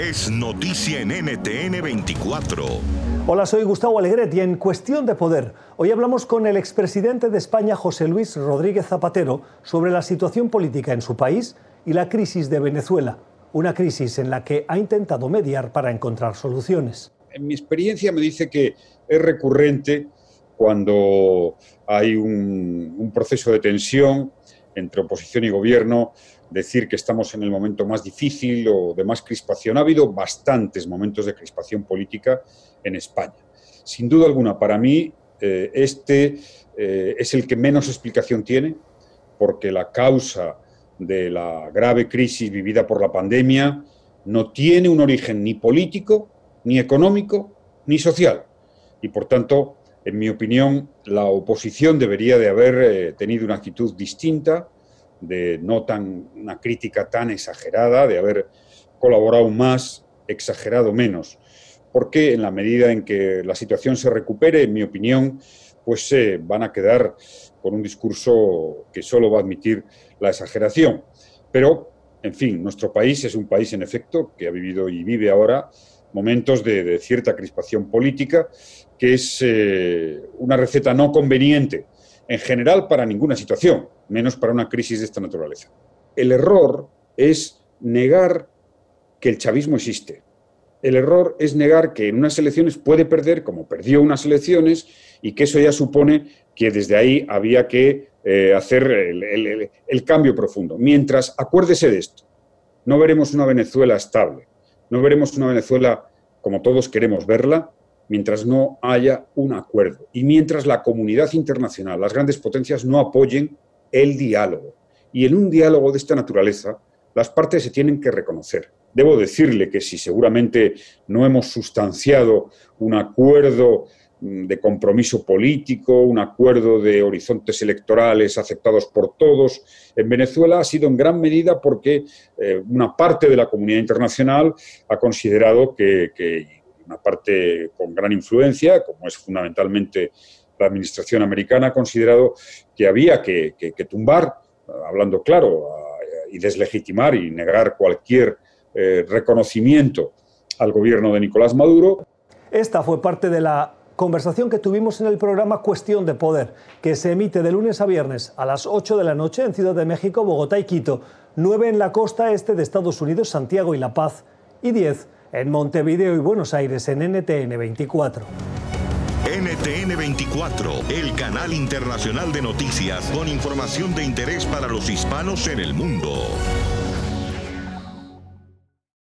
Es noticia en NTN 24. Hola, soy Gustavo Alegret y en Cuestión de Poder, hoy hablamos con el expresidente de España, José Luis Rodríguez Zapatero, sobre la situación política en su país y la crisis de Venezuela, una crisis en la que ha intentado mediar para encontrar soluciones. En mi experiencia me dice que es recurrente cuando hay un, un proceso de tensión entre oposición y gobierno, decir que estamos en el momento más difícil o de más crispación. Ha habido bastantes momentos de crispación política en España. Sin duda alguna, para mí, eh, este eh, es el que menos explicación tiene, porque la causa de la grave crisis vivida por la pandemia no tiene un origen ni político, ni económico, ni social. Y por tanto, en mi opinión, la oposición debería de haber eh, tenido una actitud distinta, de no tan una crítica tan exagerada, de haber colaborado más, exagerado menos. Porque en la medida en que la situación se recupere, en mi opinión, pues se van a quedar con un discurso que solo va a admitir la exageración. Pero, en fin, nuestro país es un país, en efecto, que ha vivido y vive ahora momentos de, cierta crispación política, que es eh, una receta no conveniente en general para ninguna situación, menos para una crisis de esta naturaleza. El error es negar que el chavismo existe. El error es negar que en unas elecciones puede perder, como perdió unas elecciones, y que eso ya supone que desde ahí había que eh, hacer el, el cambio profundo. Mientras, acuérdese de esto, no veremos una Venezuela estable, no veremos una Venezuela como todos queremos verla, mientras no haya un acuerdo y mientras la comunidad internacional, las grandes potencias, no apoyen el diálogo. Y en un diálogo de esta naturaleza, las partes se tienen que reconocer. Debo decirle que si seguramente no hemos sustanciado un acuerdo de compromiso político, un acuerdo de horizontes electorales aceptados por todos en Venezuela, ha sido en gran medida porque eh, una parte de la comunidad internacional ha considerado que, una parte con gran influencia, como es fundamentalmente la administración americana, ha considerado que había que, tumbar, hablando claro, y deslegitimar y negar cualquier eh, reconocimiento al gobierno de Nicolás Maduro. Esta fue parte de la conversación que tuvimos en el programa Cuestión de Poder, que se emite de lunes a viernes a las 8 de la noche en Ciudad de México, Bogotá y Quito, 9 en la costa este de Estados Unidos, Santiago y La Paz, y 10 en Montevideo y Buenos Aires en NTN 24. NTN 24, el canal internacional de noticias con información de interés para los hispanos en el mundo.